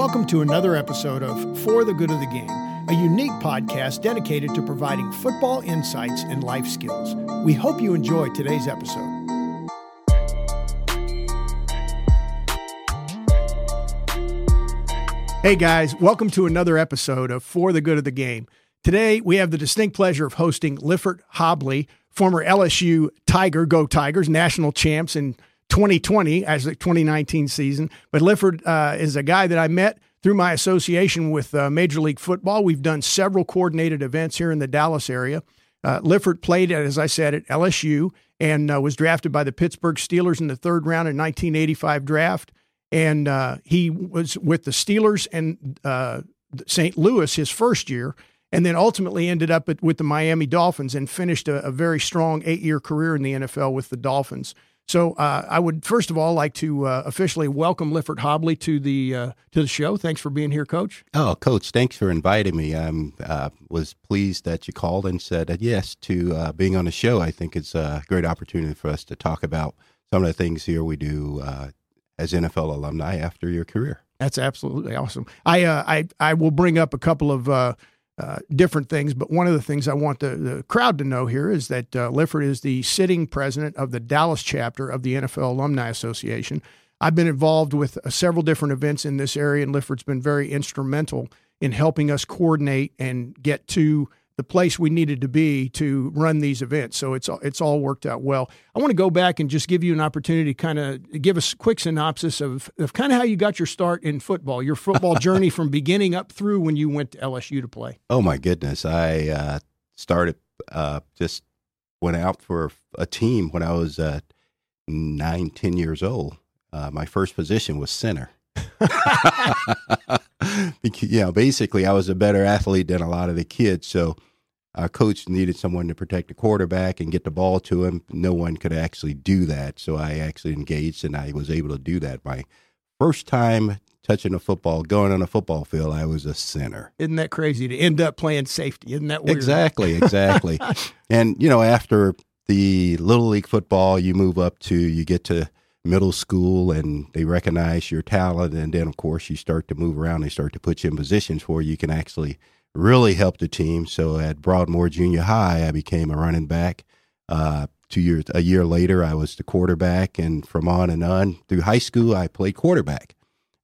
Welcome to another episode of For the Good of the Game, a unique podcast dedicated to providing football insights and life skills. We hope you enjoy today's episode. Hey guys, welcome to another episode of For the Good of the Game. Today, we have the distinct pleasure of hosting Liffort Hobley, former LSU Tiger, Go Tigers, national champs in 2020 as the 2019 season. But Liffort uh, is a guy that I met through my association with uh, Major League Football. We've done several coordinated events here in the Dallas area. Uh, Liffort played, as I said, at LSU and uh, was drafted by the Pittsburgh Steelers in the third round in 1985 draft. And uh, he was with the Steelers and uh, St. Louis his first year, and then ultimately ended up at, with the Miami Dolphins and finished a, a very strong eight year career in the NFL with the Dolphins. So uh, I would first of all like to uh, officially welcome Liffort Hobley to the uh, to the show. Thanks for being here, Coach. Oh, Coach, thanks for inviting me. I uh, was pleased that you called and said yes to uh, being on the show. I think it's a great opportunity for us to talk about some of the things here we do uh, as NFL alumni after your career. That's absolutely awesome. I I I will bring up a couple of uh, different things. But one of the things I want the, the crowd to know here is that uh, Liffort is the sitting president of the Dallas chapter of the NFL Alumni Association. I've been involved with uh, several different events in this area, and Liffort's been very instrumental in helping us coordinate and get to the place we needed to be to run these events. So it's it's all worked out well. I want to go back and just give you an opportunity to kind of give us a quick synopsis of, of kind of how you got your start in football, your football journey from beginning up through when you went to LSU to play. Oh my goodness, I uh, started uh, just went out for a team when I was uh, nine, ten years old. Uh, my first position was center. you know, basically, I was a better athlete than a lot of the kids, so our coach needed someone to protect the quarterback and get the ball to him. No one could actually do that. So I actually engaged and I was able to do that. My first time touching a football, going on a football field, I was a center. Isn't that crazy to end up playing safety? Isn't that weird? Exactly, exactly. and, you know, after the Little League football, you move up to, you get to middle school and they recognize your talent. And then, of course, you start to move around. They start to put you in positions where you can actually – really helped the team. So at Broadmoor Junior High, I became a running back. Uh, two years, a year later, I was the quarterback, and from on and on through high school, I played quarterback.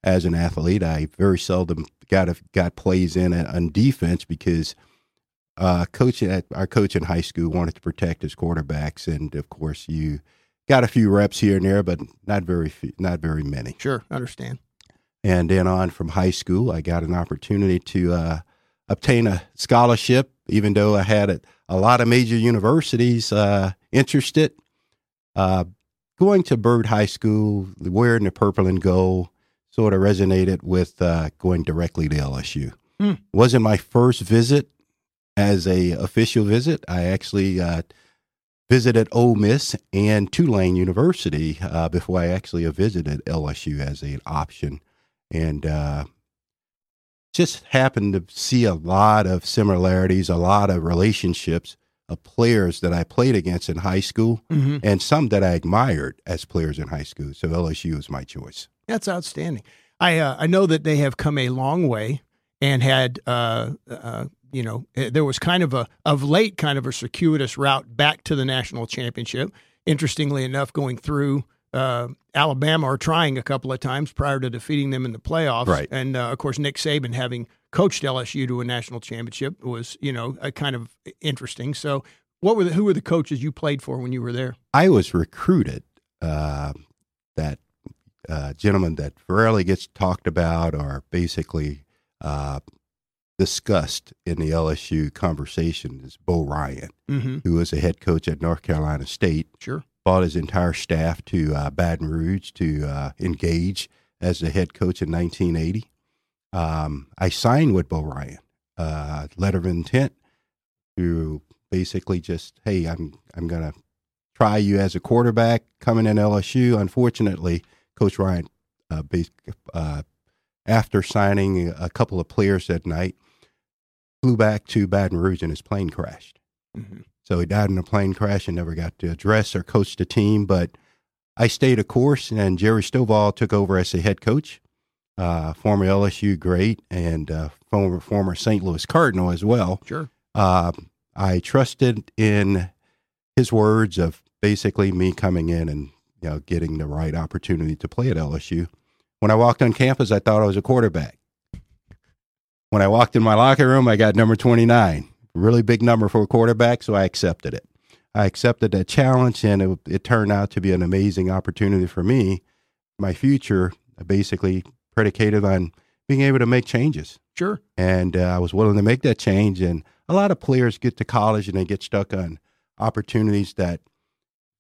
As an athlete, I very seldom got a, got plays in on defense because uh, coach at our coach in high school wanted to protect his quarterbacks, and of course, you got a few reps here and there, but not very few, not very many. Sure, understand. And then on from high school, I got an opportunity to uh, obtain a scholarship, even though I had a, a lot of major universities uh, interested. Uh, going to Byrd High School, wearing the purple and gold, sort of resonated with uh, going directly to LSU. Mm. Wasn't my first visit as a official visit. I actually uh, visited Ole Miss and Tulane University uh, before I actually visited LSU as an option. And uh, just happened to see a lot of similarities, a lot of relationships of players that I played against in high school mm-hmm. and some that I admired as players in high school. So LSU was my choice. That's outstanding. I uh, I know that they have come a long way and had uh, uh, you know eh, there was kind of a of late kind of a circuitous route back to the national championship. Interestingly enough, going through uh, Alabama are trying a couple of times prior to defeating them in the playoffs. Right. And uh, of course, Nick Saban having coached LSU to a national championship was, you know, a kind of interesting. So, what were the, who were the coaches you played for when you were there? I was recruited. Uh, that uh, gentleman that rarely gets talked about or basically uh, discussed in the LSU conversation is Bo Rein, mm-hmm. who was a head coach at North Carolina State. Sure brought his entire staff to uh, Baton Rouge to uh, engage as the head coach in 1980. Um, I signed with Bo Rein, uh, letter of intent to basically just, hey, I'm I'm gonna try you as a quarterback coming in LSU. Unfortunately, Coach Rein, uh, uh, after signing a couple of players that night, flew back to Baton Rouge and his plane crashed. Mm-hmm. So he died in a plane crash and never got to address or coach the team. But I stayed a course, and Jerry Stovall took over as the head coach. uh, former LSU great and uh, former former St. Louis Cardinal as well. Sure. Uh, I trusted in his words of basically me coming in and you know getting the right opportunity to play at LSU. When I walked on campus, I thought I was a quarterback. When I walked in my locker room, I got number 29, really big number for a quarterback, so I accepted it. I accepted that challenge, and it, it turned out to be an amazing opportunity for me. My future basically predicated on being able to make changes. Sure. And uh, I was willing to make that change. And a lot of players get to college and they get stuck on opportunities that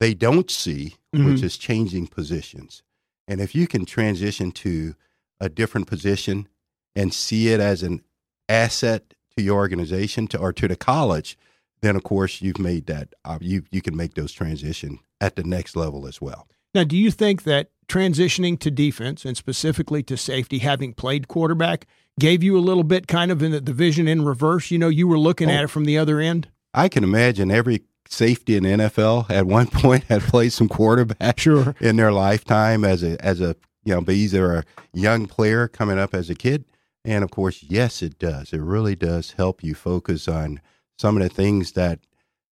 they don't see, Mhm. which is changing positions. And if you can transition to a different position and see it as an asset to your organization to, or to the college, then of course you've made that. Uh, you you can make those transition at the next level as well. Now, do you think that transitioning to defense and specifically to safety, having played quarterback, gave you a little bit kind of in the, the vision in reverse? You know, you were looking Oh. at it from the other end. I can imagine every safety in the NFL at one point had played some quarterback Sure. in their lifetime as a as a you know, be either a young player coming up as a kid. And of course, yes, it does. It really does help you focus on some of the things that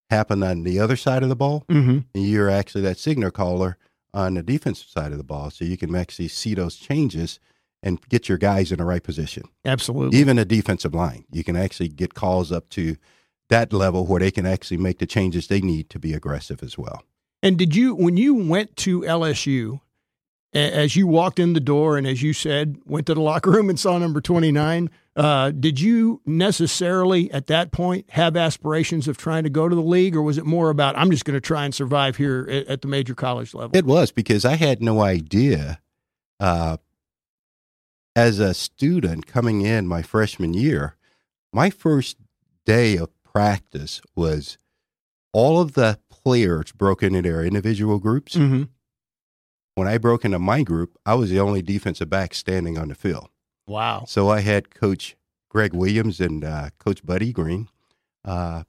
happen on the other side of the ball. Mm-hmm. And you're actually that signal caller on the defensive side of the ball. So you can actually see those changes and get your guys in the right position. Absolutely. Even a defensive line, you can actually get calls up to that level where they can actually make the changes they need to be aggressive as well. And did you, when you went to LSU, as you walked in the door and as you said, went to the locker room and saw number 29, uh, did you necessarily at that point have aspirations of trying to go to the league, or was it more about, I'm just going to try and survive here at, at the major college level? It was because I had no idea. Uh, as a student coming in my freshman year, my first day of practice was all of the players broken into their individual groups. mm-hmm. When I broke into my group, I was the only defensive back standing on the field. Wow. So I had Coach Greg Williams and uh, Coach Buddy Green. Uh,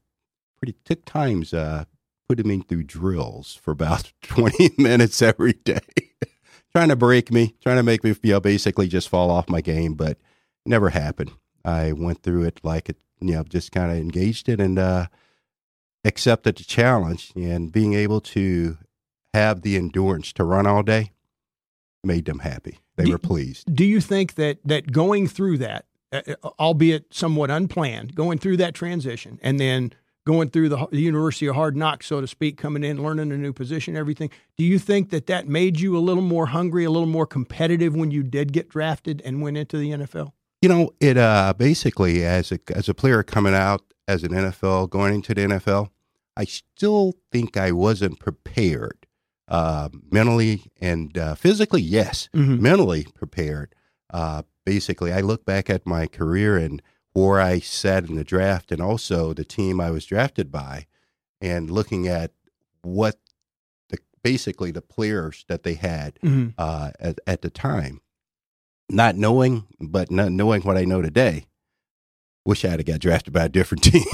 pretty took times uh, putting me through drills for about twenty minutes every day, trying to break me, trying to make me you know basically just fall off my game, but never happened. I went through it like it, you know, just kind of engaged it and uh, accepted the challenge, and being able to have the endurance to run all day made them happy. They Do- were pleased. Do you think that that going through that, uh, uh, albeit somewhat unplanned, going through that transition and then going through the, the University of Hard Knocks, so to speak, coming in, learning a new position, everything, do you think that that made you a little more hungry, a little more competitive when you did get drafted and went into the NFL? You know, it uh, basically as a as a player coming out as an NFL, going into the NFL, I still think I wasn't prepared uh, mentally and uh, physically. Yes, Mm-hmm. mentally prepared. Uh, basically, I look back at my career and where I sat in the draft, and also the team I was drafted by, and looking at what the basically the players that they had Mm-hmm. uh, at, at the time, not knowing, but not knowing what I know today. Wish I had got drafted by a different team.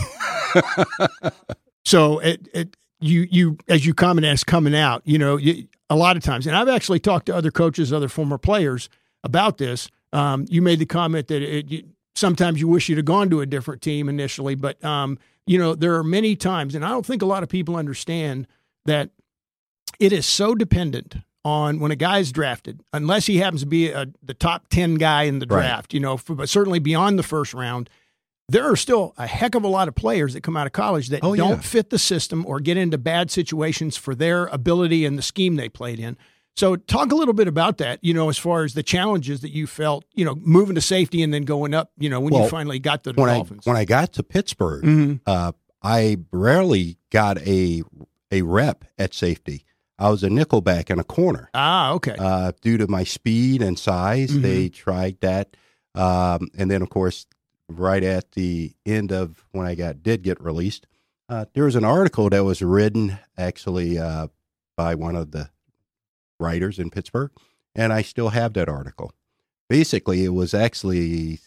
So it, it you you as you comment as coming out, you know, you, a lot of times, and I've actually talked to other coaches, other former players about this. Um, you made the comment that it, you, sometimes you wish you'd have gone to a different team initially, but um, you know, there are many times, and I don't think a lot of people understand that it is so dependent on when a guy is drafted, unless he happens to be a, the top 10 guy in the Right. draft, you know, for, but certainly beyond the first round, there are still a heck of a lot of players that come out of college that Oh, don't yeah. fit the system or get into bad situations for their ability and the scheme they played in. So, talk a little bit about that, you know, as far as the challenges that you felt, you know, moving to safety and then going up, you know, when you finally got to the when I Dolphins. when I got to Pittsburgh, Mhm. uh, I rarely got a a rep at safety. I was a nickelback in a corner. Ah, okay. Uh, due to my speed and size, Mhm. they tried that, um, and then of course, right at the end of when I got did get released, uh, there was an article that was written actually uh, by one of the writers in Pittsburgh, and I still have that article. Basically, it was actually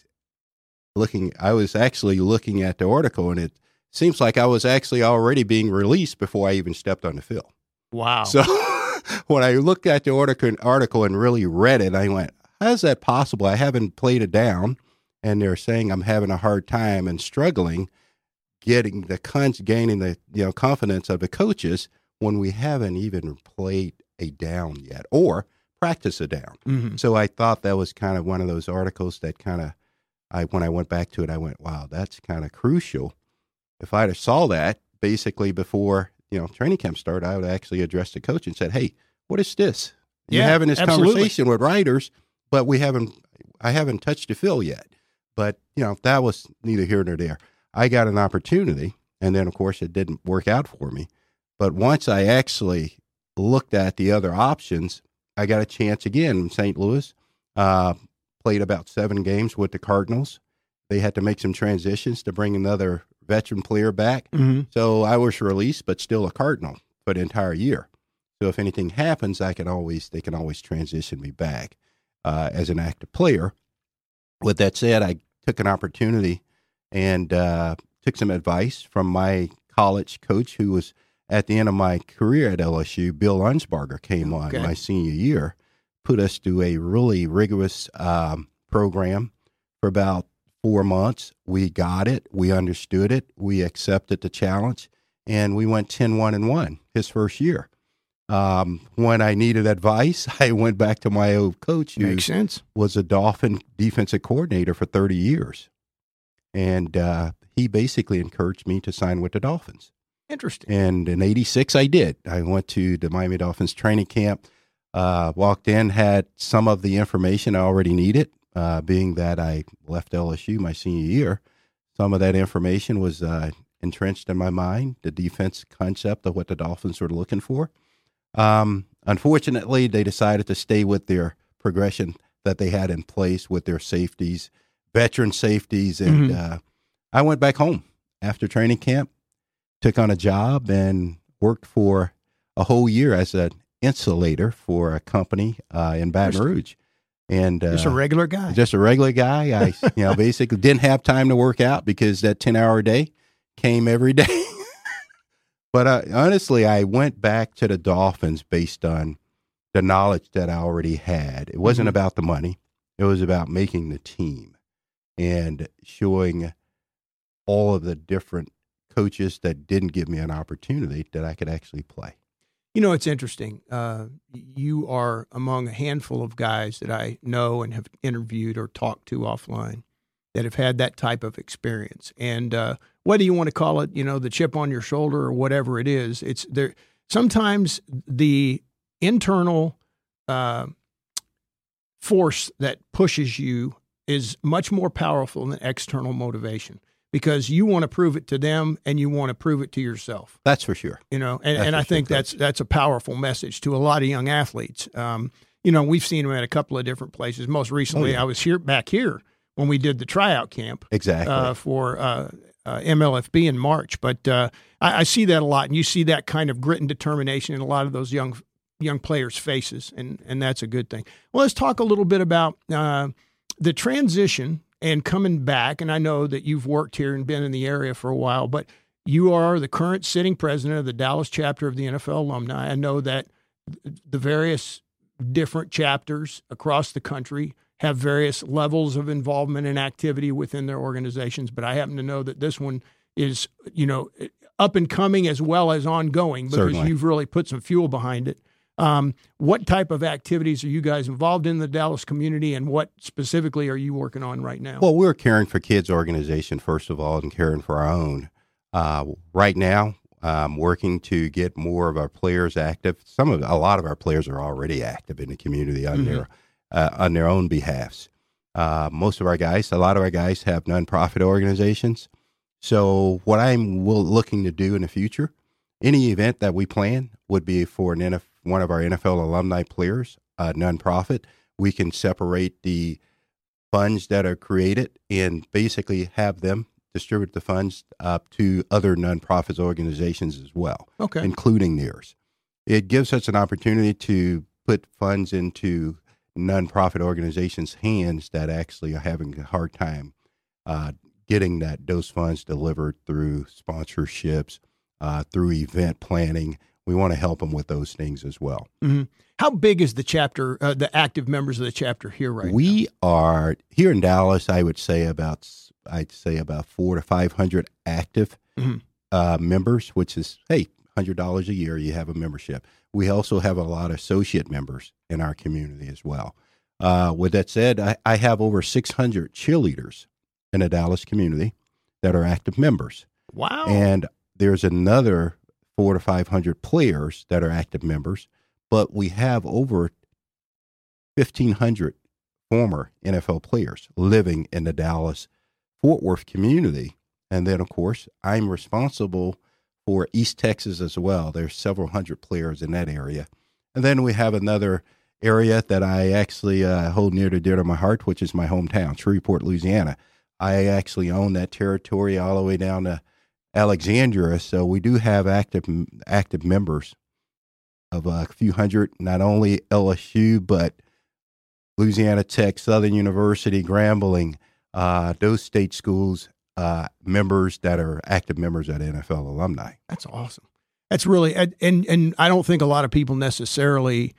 looking. I was actually looking at the article, and it seems like I was actually already being released before I even stepped on the field. wow. So when I looked at the article, article and really read it, I went, how's that possible? I haven't played it down, and they're saying I'm having a hard time and struggling getting the gaining the you know confidence of the coaches when we haven't even played a down yet or practice a down. Mhm. So I thought that was kind of one of those articles that kind of I when I went back to it, I went, wow, that's kind of crucial. If I'd have saw that basically before you know training camp started, I would actually address the coach and said, hey, what is this? You're Yeah, having this absolutely. conversation with writers, but we haven't. I haven't touched the fill yet. But you know that was neither here nor there. I got an opportunity, and then of course it didn't work out for me. But once I actually looked at the other options, I got a chance again in St. Louis. Uh, played about seven games with the Cardinals. They had to make some transitions to bring another veteran player back. Mhm. So I was released, but still a Cardinal for the entire year. So if anything happens, I can always they can always transition me back uh, as an active player. With that said, I took an opportunity and uh, took some advice from my college coach, who was at the end of my career at LSU. Bill Arnsparger came Okay. on my senior year, put us through a really rigorous um, program for about four months. We got it, we understood it, we accepted the challenge, and we went 10 1 and 1 his first year. Um, when I needed advice, I went back to my old coach, who Makes sense. was a Dolphin defensive coordinator for 30 years. And uh, he basically encouraged me to sign with the Dolphins. Interesting. And in 86, I did. I went to the Miami Dolphins training camp, uh, walked in, had some of the information I already needed, uh, being that I left LSU my senior year. Some of that information was uh, entrenched in my mind, the defense concept of what the Dolphins were looking for. Um, unfortunately, they decided to stay with their progression that they had in place with their safeties, veteran safeties. And Mhm. uh, I went back home after training camp, took on a job, and worked for a whole year as an insulator for a company uh, in Baton. Rouge. And uh, Just a regular guy. just a regular guy. I, you know, basically didn't have time to work out because that 10 hour day came every day. But uh, honestly, I went back to the Dolphins based on the knowledge that I already had. It wasn't Mhm. about the money, it was about making the team and showing all of the different coaches that didn't give me an opportunity that I could actually play. You know, it's interesting. Uh, you are among a handful of guys that I know and have interviewed or talked to offline that have had that type of experience. And uh, whether you want to call it, you know, the chip on your shoulder or whatever it is, it's there. Sometimes the internal uh, force that pushes you is much more powerful than external motivation because you want to prove it to them and you want to prove it to yourself That's for sure. you know and, That's and i think Coach. that's that's a powerful message to a lot of young athletes um, you know we've seen them at a couple of different places most recently Oh, yeah. i was here back here when we did the tryout camp Exactly. uh, for uh, uh, mlfb in march but uh, I, I see that a lot and you see that kind of grit and determination in a lot of those young young players faces and and that's a good thing. Well let's talk a little bit about uh, the transition and coming back and i know that you've worked here and been in the area for a while but you are the current sitting president of the dallas chapter of the nfl alumni. I know that the various different chapters across the country have various levels of involvement and activity within their organizations but i happen to know that this one is you know up and coming as well as ongoing because Certainly. you've really put some fuel behind it um, what type of activities are you guys involved in the Dallas community, and what specifically are you working on right now? Well, we're a caring for kids organization first of all, and caring for our own. Uh, right now, um, working to get more of our players active. Some of a lot of our players are already active in the community Mhm. their uh, on their own behalfs. Uh, most of our guys, a lot of our guys, have nonprofit organizations. So, what I'm will, looking to do in the future, any event that we plan would be for an NF, one of our NFL alumni players, a nonprofit. We can separate the funds that are created and basically have them distribute the funds up to other nonprofits organizations as well, okay, including theirs. It gives us an opportunity to put funds into nonprofit organizations' hands that actually are having a hard time uh, getting that those funds delivered through sponsorships, uh, through event planning. we want to help them with those things as well. Mm-hmm. How big is the chapter, uh, the active members of the chapter here right we now? are here in Dallas. I would say about I'd say about four to five hundred active Mhm. uh, members, which is hey, hundred dollars a year. You have a membership. We also have a lot of associate members in our community as well. Uh, with that said, I, I have over six hundred cheerleaders in the Dallas community that are active members. Wow. And there's another four to 500 players that are active members, but we have over 1,500 former NFL players living in the Dallas Fort Worth community. And then, of course, I'm responsible for East Texas as well. There's several hundred players in that area. And then we have another area that I actually uh, hold near to dear to my heart, which is my hometown, Shreveport, Louisiana. I actually own that territory all the way down to Alexandria. So we do have active active members of a few hundred, not only LSU but Louisiana Tech, Southern University, Grambling, uh, those state schools uh, members that are active members at NFL alumni. That's awesome. That's really and and, and I don't think a lot of people necessarily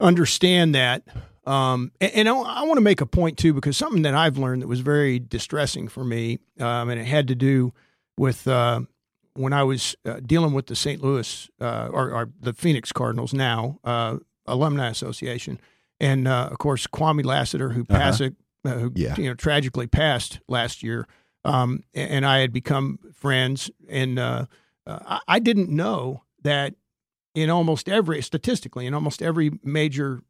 understand that. Um, and, and I, I want to make a point too because something that I've learned that was very distressing for me, um, and it had to do with uh, when I was uh, dealing with the St. Louis uh, or, or, the Phoenix Cardinals now uh, alumni association, and uh, of course Kwame Lassiter, who passed, uh who Yeah. you know tragically passed last year, um, and I had become friends, and uh, uh, I, didn't know that in almost every statistically in almost every major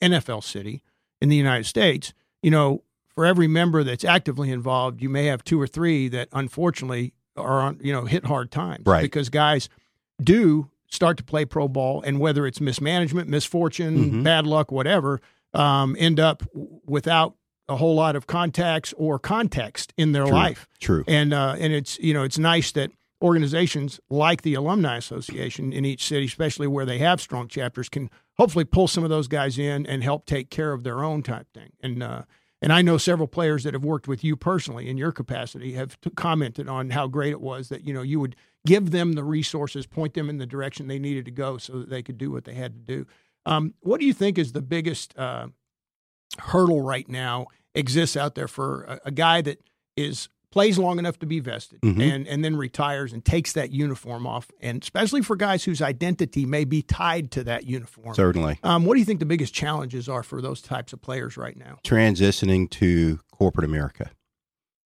NFL city in the United States, you know, for every member that's actively involved, you may have two or three that unfortunately are on, you know, hit hard times. Right. Because guys do start to play pro ball, and whether it's mismanagement, misfortune, Mhm. bad luck, whatever, um, end up without a whole lot of contacts or context in their True. life True. and uh, and it's you know it's nice that organizations like the alumni association in each city, especially where they have strong chapters, can hopefully pull some of those guys in and help take care of their own type thing. And uh, and I know several players that have worked with you personally in your capacity have t- commented on how great it was that you know you would give them the resources, point them in the direction they needed to go, so that they could do what they had to do. Um, what do you think is the biggest uh, hurdle right now exists out there for a, a guy that is plays long enough to be vested Mhm. and and then retires and takes that uniform off and especially for guys whose identity may be tied to that uniform Certainly. um, what do you think the biggest challenges are for those types of players right now transitioning to corporate America,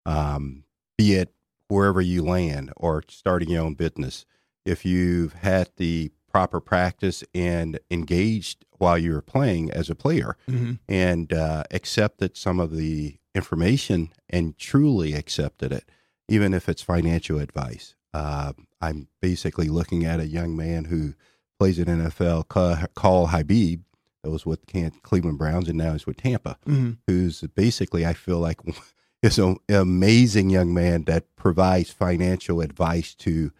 um, be it wherever you land or starting your own business. If you've had the proper practice and engaged while you were playing as a player mm-hmm. and uh, accepted some of the information and truly accepted it, even if it's financial advice. Uh, I'm basically looking at a young man who plays in NFL, Carl Nassib, that was with Cleveland Browns and now is with Tampa Mm-hmm. who's basically I feel like is an amazing young man that provides financial advice to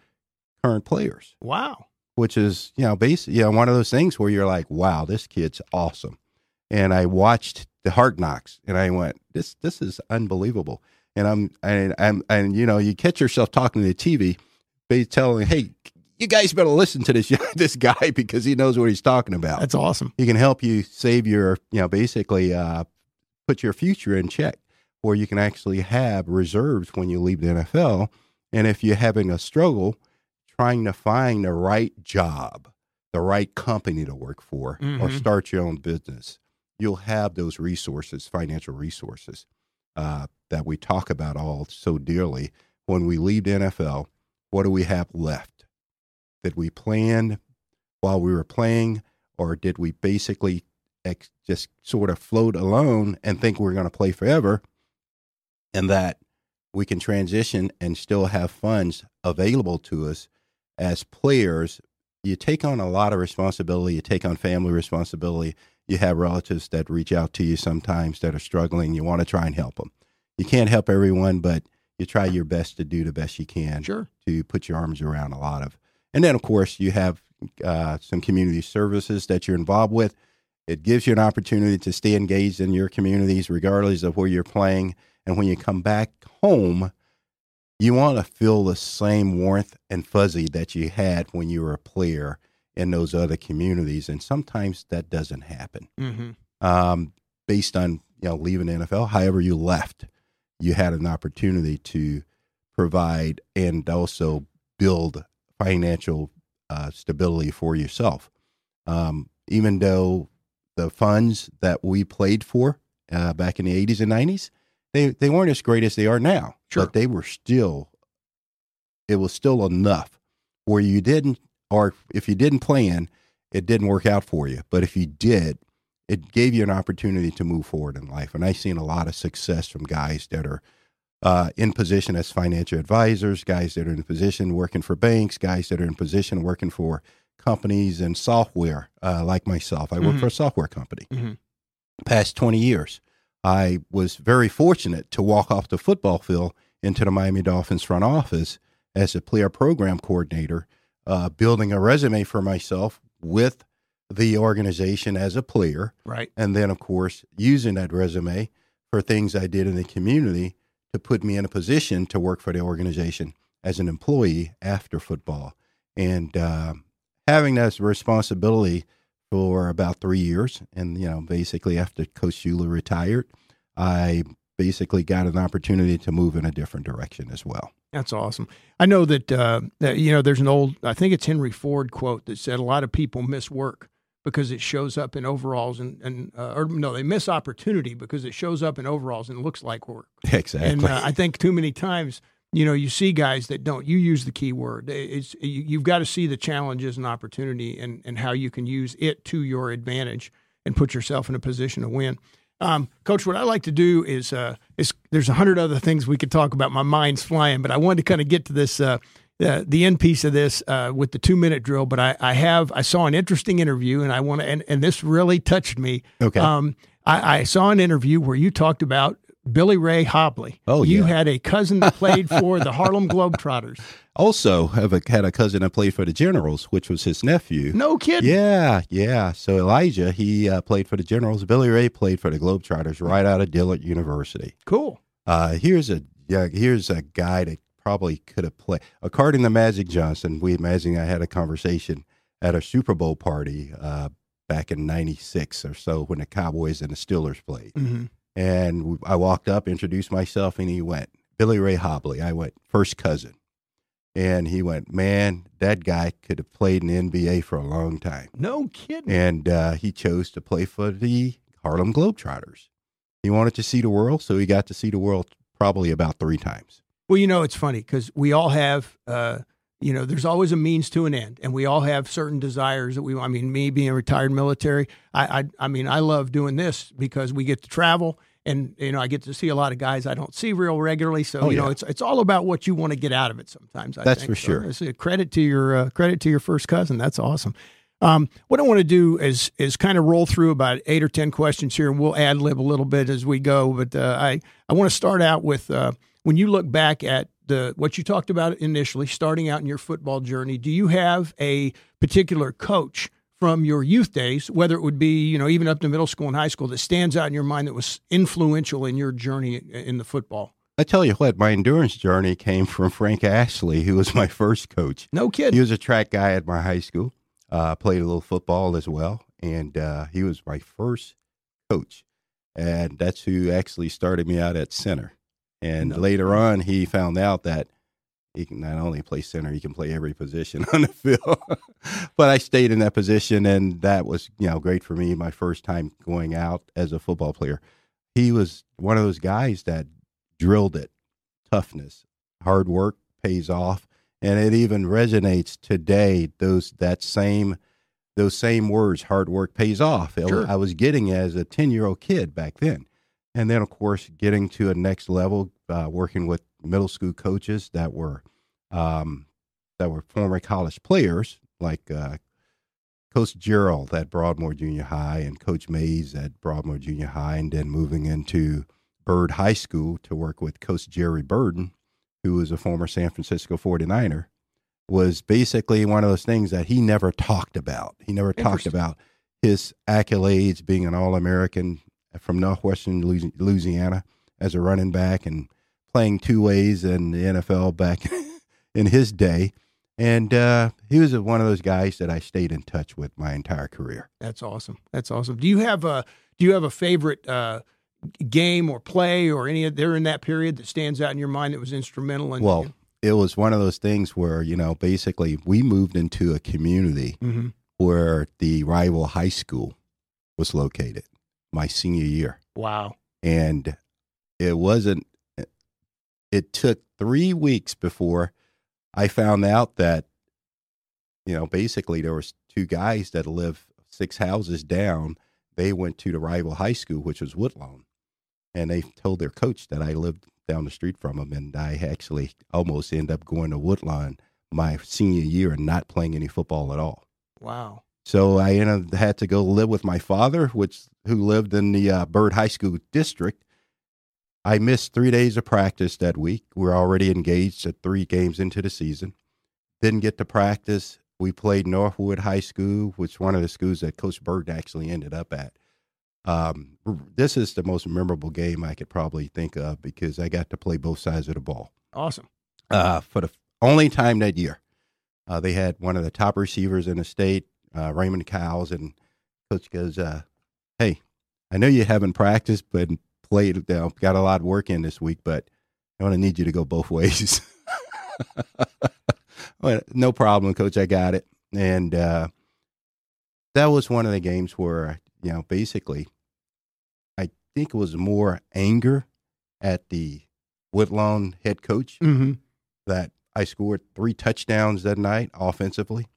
current players, wow which is you know basically you know one of those things where you're like, wow, this kid's awesome. And I watched the Hard Knocks, and I went, this this is unbelievable. And I'm and I'm and you know you catch yourself talking to the TV, they telling, hey, you guys better listen to this this guy because he knows what he's talking about that's awesome he can help you save your you know basically uh, put your future in check where you can actually have reserves when you leave the NFL and if you're having a struggle trying to find the right job the right company to work for or Mhm. start your own business you'll have those resources financial resources uh, that we talk about all so dearly when we leave the NFL what do we have left did we plan while we were playing or did we basically ex- just sort of float alone and think we're going to play forever and that we can transition and still have funds available to us as players you take on a lot of responsibility you take on family responsibility you have relatives that reach out to you sometimes that are struggling you want to try and help them you can't help everyone but you try your best to do the best you can sure to put your arms around a lot of. And then, of course, you have uh, some community services that you're involved with. It gives you an opportunity to stay engaged in your communities, regardless of where you're playing. And when you come back home, you want to feel the same warmth and fuzzy that you had when you were a player in those other communities, and sometimes that doesn't happen. Mm-hmm. Um, based on you know leaving the NFL, however you left, you had an opportunity to provide and also build financial uh, stability for yourself. Um, even though the funds that we played for uh, back in the 80s and 90s, they, they weren't as great as they are now, Sure. but they were still, it was still enough where you didn't, or if you didn't plan, it didn't work out for you. But if you did, it gave you an opportunity to move forward in life. And I've seen a lot of success from guys that are uh, in position as financial advisors, guys that are in position working for banks, guys that are in position working for companies and software, uh, like myself. I work Mhm. for a software company. Mhm. Past 20 years, I was very fortunate to walk off the football field into the Miami Dolphins front office as a player program coordinator, uh, building a resume for myself with the organization as a player Right. and then of course using that resume for things I did in the community to put me in a position to work for the organization as an employee after football, and uh, having that responsibility for about three years, and you know basically after Coach Shula retired, I basically got an opportunity to move in a different direction as well. That's awesome. I know that, uh, that you know there's an old I think it's Henry Ford quote that said a lot of people miss work because it shows up in overalls and and uh, or no they miss opportunity because it shows up in overalls and looks like work. Exactly. And uh, I think too many times you know you see guys that don't. You use the key word. It's you, you've got to see the challenges and opportunity and and how you can use it to your advantage and put yourself in a position to win. Um, Coach, what I like to do is uh, is there's a hundred other things we could talk about. My mind's flying, but I wanted to kind of get to this uh, uh, the end piece of this uh, with the two minute drill. But I, I have I saw an interesting interview, and I want to and, and this really touched me. okay. Um, I, I saw an interview where you talked about Billy Ray Hobley. Oh, you yeah. had a cousin that played for the Harlem Globetrotters. also, have a, had a cousin that played for the Generals, which was his nephew. No kidding. Yeah, yeah. So Elijah, he uh, played for the Generals. Billy Ray played for the Globetrotters right out of Dillard University. Cool. Uh, here's a yeah, here's a guy that probably could have played. According to Magic Johnson, we imagine I had a conversation at a Super Bowl party uh, back in '96 or so when the Cowboys and the Steelers played. hmm And I walked up, introduced myself, and he went, Billy Ray Hobley. I went, first cousin. And he went, man, that guy could have played in the NBA for a long time. No kidding. And uh, he chose to play for the Harlem Globetrotters. He wanted to see the world, so he got to see the world probably about three times. Well, you know, it's funny because we all have, uh, you know, there's always a means to an end, and we all have certain desires that we. I mean, me being a retired military, I, I, I mean, I love doing this because we get to travel, and you know, I get to see a lot of guys I don't see real regularly. So Oh, you know, it's it's all about what you want to get out of it. Sometimes I That's think. for So sure. it's a credit to your uh, credit to your first cousin. That's awesome. Um, what I want to do is is kind of roll through about eight or ten questions here, and we'll ad lib a little bit as we go. But uh, I I want to start out with uh, when you look back at the what you talked about initially, starting out in your football journey. Do you have a particular coach from your youth days, whether it would be you know even up to middle school and high school, that stands out in your mind that was influential in your journey in the football? I tell you what, my endurance journey came from Frank Ashley, who was my first coach. No kidding. He was a track guy at my high school. Uh, played a little football as well, and uh, he was my first coach, and that's who actually started me out at center. And No. later on, he found out that he can not only play center, he can play every position on the field. but I stayed in that position, and that was you know great for me. My first time going out as a football player. He was one of those guys that drilled it, toughness, hard work pays off and it even resonates today those that same those same words hard work pays off I- Sure. i was getting as a 10 year old kid back then and then of course getting to a next level uh, working with middle school coaches that were um, that were former college players like uh, coach gerald at broadmoor junior high and coach mays at broadmoor junior high and then moving into byrd high school to work with coach jerry burden who was a former San Francisco 49er, was basically one of those things that he never talked about. He never talked about his accolades being an All American from Northwestern Louisiana as a running back and playing two ways in the NFL back in his day. And uh, he was one of those guys that I stayed in touch with my entire career. That's awesome. That's awesome. Do you have a Do you have a favorite uh, game or play or any of there in that period that stands out in your mind that was instrumental? In, well, it was one of those things where you know basically we moved into a community Mhm. where the rival high school was located my senior year wow. and it wasn't it took three weeks before i found out that you know basically there was two guys that live six houses down they went to the rival high school which was woodlawn and they told their coach that i lived down the street from them and i actually almost ended up going to woodlawn my senior year and not playing any football at all Wow. So I ended, had to go live with my father, which who lived in the uh, Byrd High School district. I missed three days of practice that week. We were already engaged at three games into the season. Didn't get to practice. We played Northwood High School, which one of the schools that Coach Bird actually ended up at. Um, this is the most memorable game I could probably think of because I got to play both sides of the ball Awesome. uh, for the only time that year. Uh, they had one of the top receivers in the state, uh, Raymond Cowles, and coach goes, uh, "Hey, I know you haven't practiced, but played, know, got a lot of work in this week, but I want to need you to go both ways." well, no problem, coach. I got it, and uh, that was one of the games where you know basically, I think it was more anger at the Woodlawn head coach Mm-hmm. that I scored three touchdowns that night offensively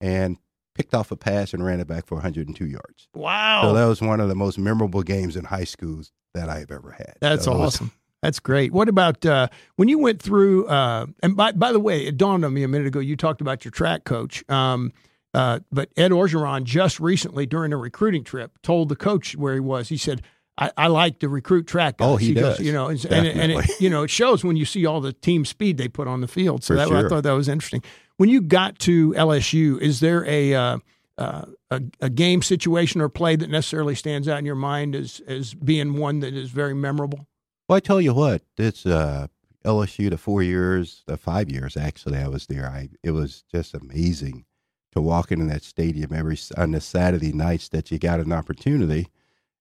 and picked off a pass and ran it back for 102 yards. Wow. So that was one of the most memorable games in high schools that I've ever had. That's So it was- awesome. That's great. What about uh, when you went through? Uh, and by by the way, it dawned on me a minute ago. You talked about your track coach, um, uh, but Ed Orgeron just recently during a recruiting trip told the coach where he was. He said, "I, I like to recruit track guys." Oh, he goes, does. you know, and, and, it, and it, you know it shows when you see all the team speed they put on the field. So that, I thought that was interesting. When you got to LSU, is there a uh, uh, a, a game situation or play that necessarily stands out in your mind as as being one that is very memorable? Well, I tell you what, it's uh, LSU the four years, the five years actually I was there. I it was just amazing to walk into that stadium every on the Saturday nights that you got an opportunity.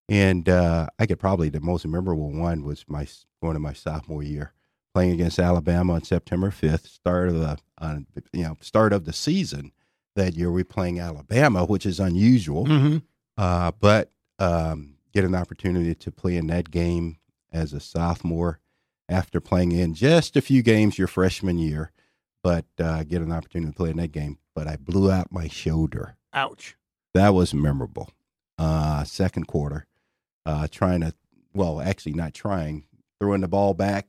And uh, I could probably the most memorable one was my going to my sophomore year, playing against Alabama on September fifth, start of the uh, you know start of the season. That year we playing Alabama, which is unusual Mm-hmm. uh, but um, get an opportunity to play in that game as a sophomore after playing in just a few games your freshman year, but uh, get an opportunity to play in that game. But I blew out my shoulder. Ouch. That was memorable. Uh, second quarter, uh, trying to, well, actually not trying, throwing the ball back,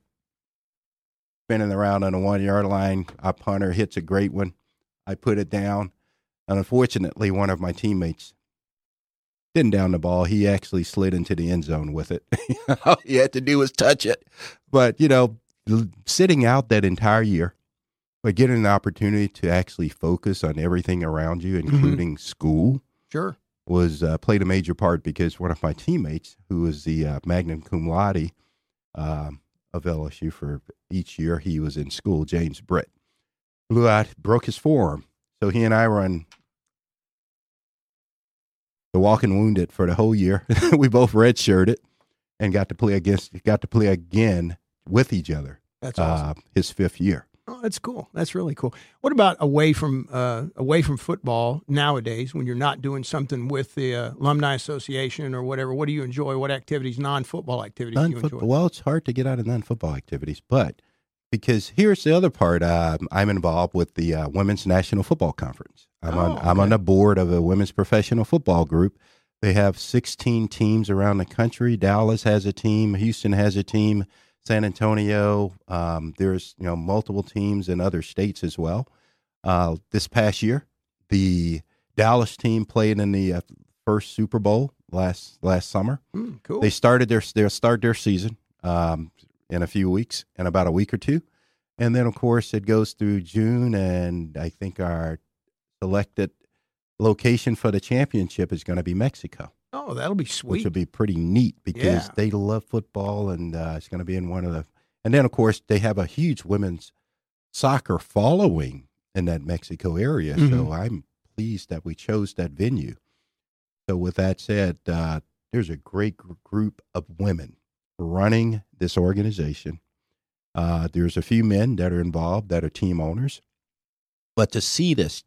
spinning around on the one yard line. Our punter hits a great one. I put it down. And unfortunately, one of my teammates didn't down the ball. He actually slid into the end zone with it. All he had to do was touch it. But, you know, sitting out that entire year, but getting an opportunity to actually focus on everything around you, including school, Sure. was uh, played a major part because one of my teammates, who was the uh, magna cum laude um, of LSU for each year he was in school, James Britt, blew out, broke his forearm. So he and I were on the walking wounded for the whole year. we both redshirted and got to play against, got to play again with each other. That's awesome. Uh, his fifth year. Oh, that's cool. That's really cool. What about away from uh, away from football nowadays when you're not doing something with the uh, alumni association or whatever? What do you enjoy? What activities, non-football activities, do you Non-football. enjoy? Well, it's hard to get out of non-football activities, but because here's the other part, um, I'm involved with the uh, Women's National Football Conference. I'm on Oh, I'm on the board of a women's professional football group. They have 16 teams around the country. Dallas has a team. Houston has a team. San Antonio. Um, there's you know multiple teams in other states as well. Uh, this past year, the Dallas team played in the uh, first Super Bowl last last summer. Mm, cool. They started their they'll start their season um, in a few weeks, in about a week or two, and then of course it goes through June, and I think our selected location for the championship is going to be Mexico, oh, that'll be sweet. which will be pretty neat because Yeah. they love football, and uh, it's going to be in one of the. And then of course they have a huge women's soccer following in that Mexico area. Mhm. So I'm pleased that we chose that venue. So with that said, uh, there's a great gr- group of women running this organization. Uh, there's a few men that are involved that are team owners, but to see this,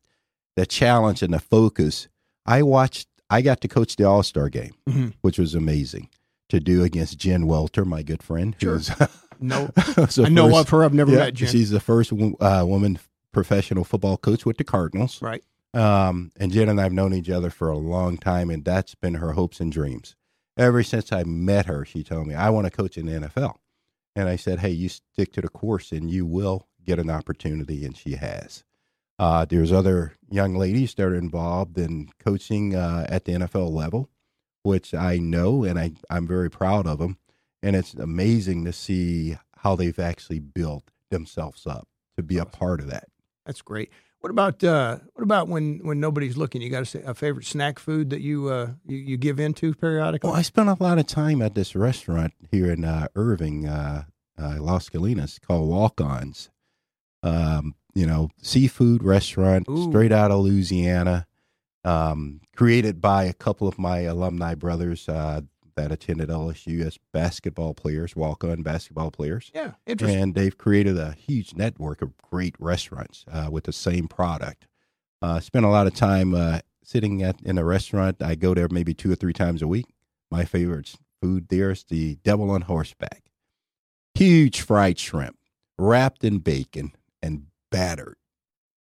the challenge and the focus, I watched. I got to coach the All Star game, Mhm. which was amazing to do against Jen Welter, my good friend. Sure. No, I know first- of her. I've never yeah, met Jen. She's the first uh, woman professional football coach with the Cardinals. Right. Um, and Jen and I have known each other for a long time, and that's been her hopes and dreams. Ever since I met her, she told me, I want to coach in the NFL. And I said, Hey, you stick to the course and you will get an opportunity. And she has. Uh, there's other young ladies that are involved in coaching uh, at the NFL level, which I know and I, I'm very proud of them. And it's amazing to see how they've actually built themselves up to be a part of that. That's great. What about uh, what about when when nobody's looking? You got a, a favorite snack food that you uh, you, you give into periodically? Well, I spent a lot of time at this restaurant here in uh, Irving, uh, uh, Las Colinas, called Walk Ons. Um, you know, seafood restaurant Ooh. straight out of Louisiana, um, created by a couple of my alumni brothers uh, that attended LSU as basketball players, walk on basketball players. yeah, interesting. And they've created a huge network of great restaurants uh, with the same product. Uh, spent a lot of time uh, sitting at in a restaurant. I go there maybe two or three times a week. My favorite food there is the Devil on Horseback. Huge fried shrimp, wrapped in bacon and battered,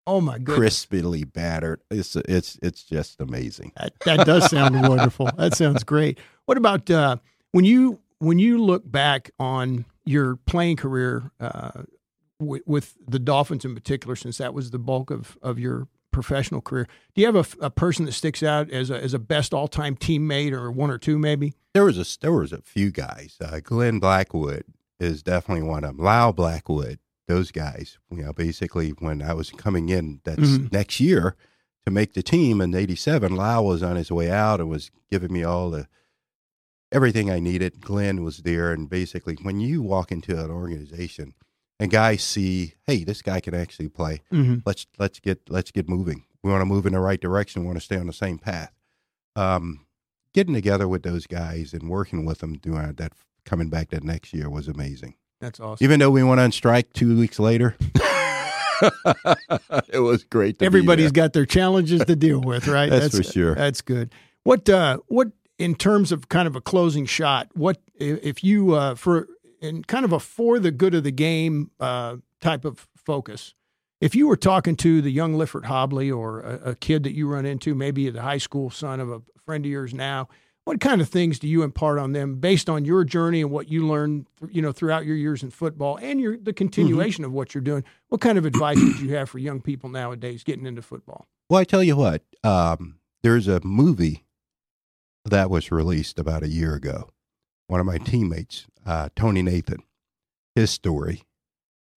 oh my goodness, crispily battered. It's it's it's just amazing. that, that does sound wonderful. That sounds great. What about uh, when you when you look back on your playing career uh, with, with the Dolphins in particular, since that was the bulk of of your professional career? Do you have a person that sticks out as a as a best all time teammate, or one or two maybe? There was a there was a few guys. Uh, Glenn Blackwood is definitely one of them. Lyle Blackwood, those guys. You know, basically when I was coming in that's Mhm. next year to make the team in '87, Lyle was on his way out and was giving me all the everything I needed. Glenn was there, and basically when you walk into an organization and guys see, hey, this guy can actually play Mm-hmm. let's let's get let's get moving. We want to move in the right direction. We want to stay on the same path. Um, getting together with those guys and working with them doing that, coming back that next year was amazing. That's awesome. Even though we went on strike two weeks later, it was great. To be Everybody's got their challenges to deal with, right? That's for sure. That's good. What uh what in terms of kind of a closing shot, what if you uh for in kind of a for the good of the game uh type of focus, if you were talking to the young Liffort Hobley or a, a kid that you run into, maybe the high school son of a friend of yours now, what kind of things do you impart on them based on your journey and what you learned, you know, throughout your years in football and your the continuation of what you're doing? What kind of advice would you have for young people nowadays getting into football? Well, I tell you what, um, there's a movie that was released about a year ago. One of my teammates, uh, Tony Nathan, his story.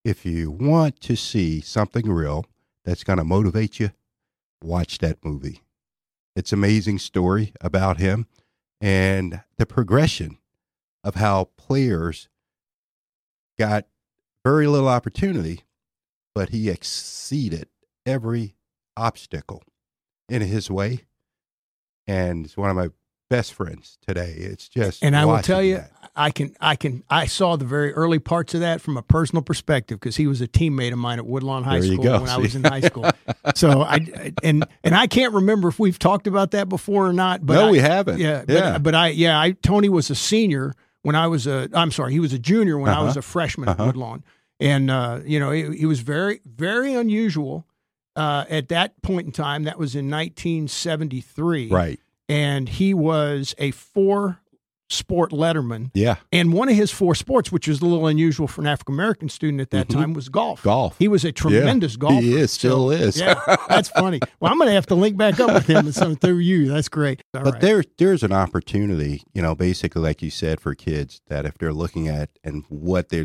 If you want to see something real that's going to motivate you, watch that movie. It's amazing story about him and the progression of how players got very little opportunity, but he exceeded every obstacle in his way. And it's one of my best friends today. It's just And I will tell you, that. I can, I can, I saw the very early parts of that from a personal perspective because he was a teammate of mine at Woodlawn High School go, when I was in high school. so I, and and I can't remember if we've talked about that before or not. But no, I- we haven't. Yeah, but, yeah. but I, yeah, I Tony was a senior when I was a. I'm sorry, he was a junior when I was Uh-huh. a freshman at Uh-huh. Woodlawn, and uh, you know he, he was very, very unusual uh, at that point in time. That was in 1973, right. And he was a four sport letterman. Yeah. And one of his four sports, which was a little unusual for an African American student at that Mhm. time, was golf. Golf. He was a tremendous golfer. He is, still is. Yeah, that's funny. Well, I'm going to have to link back up with him some through you. That's great. All but right. there, there's an opportunity, you know, basically, like you said, for kids that if they're looking at and what they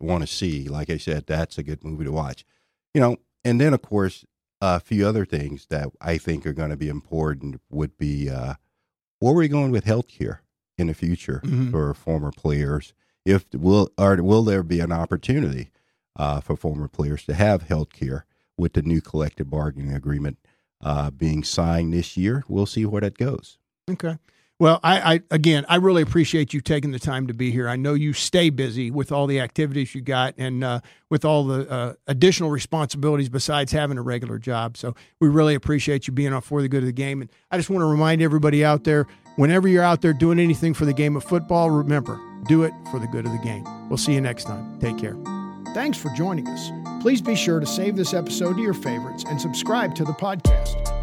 want to see, like I said, that's a good movie to watch, you know. And then, of course, a few other things that I think are going to be important would be uh, where are we going with healthcare in the future Mhm. for former players? If will or will there be an opportunity uh, for former players to have health care? with the new collective bargaining agreement uh, being signed this year. We'll see where that goes. Okay. Well, I, I, again, I really appreciate you taking the time to be here. I know you stay busy with all the activities you got and uh, with all the uh, additional responsibilities besides having a regular job. So we really appreciate you being on for the good of the game. And I just want to remind everybody out there, whenever you're out there doing anything for the game of football, remember, do it for the good of the game. We'll see you next time. Take care. Thanks for joining us. Please be sure to save this episode to your favorites and subscribe to the podcast.